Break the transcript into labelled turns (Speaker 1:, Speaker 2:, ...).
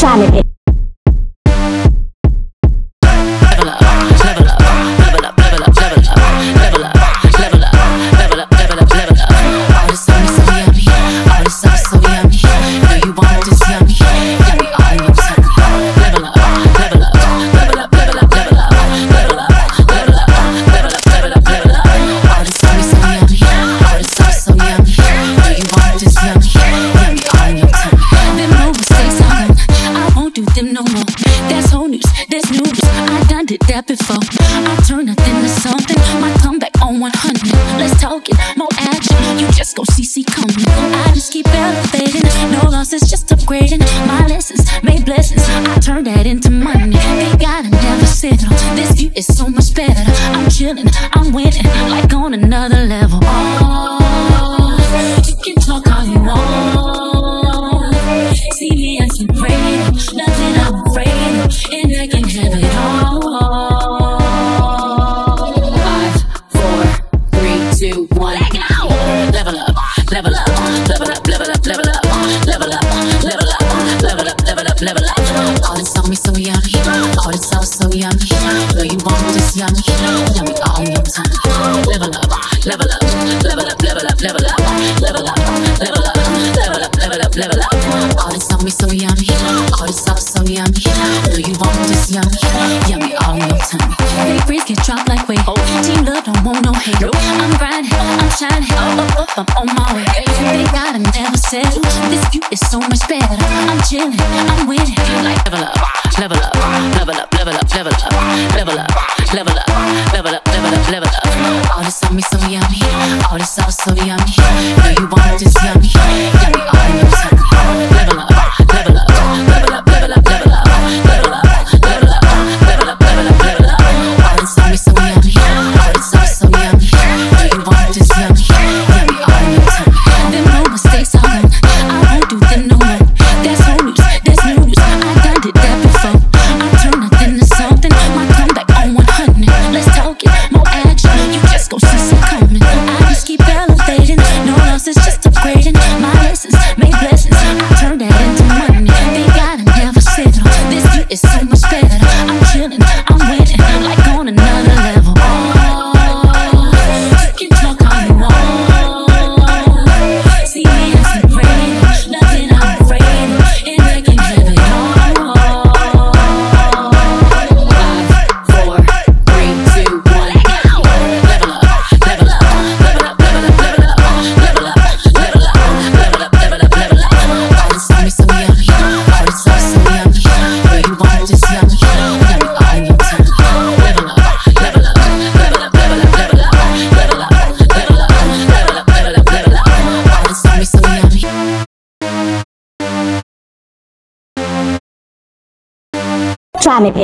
Speaker 1: Trying to get
Speaker 2: no more. That's whole news. That's new news. I done did that before. I turn nothing to something. My comeback on 100. Let's talk it. More action. You just go CC coming. I just keep elevating. No losses, just upgrading. My lessons made blessings. I turn that into money. They gotta never settle. This view is so much better. I'm chilling. I'm winning. Like on another level.
Speaker 3: Two, one. Level up, level up, level up, level up, level up, level up, level up, level up, level up, level up. All this on me so yummy, all this sauce so yummy. Know you want this yummy, yummy all your tummy. Level up, level up, level up, level up, level up, level up, level up, level up, level up, level up. All this on me so yummy, all this sauce so yummy. Know you want this yummy, yummy all in your tummy.
Speaker 2: Big breeze get dropped like weight. Team love don't want no hate. I'm grinding, I'm shining, up, up, up, I'm on my way. They gotta never settle. This view is so much better. I'm chilling, I'm winning. Like
Speaker 3: level up, level up, level up, level up, level up, level up, level up, level up, level up, level up. All this on me so yummy, all this sauce so yummy. Know you want this yummy, yummy all in your tummy.
Speaker 1: 抓没拍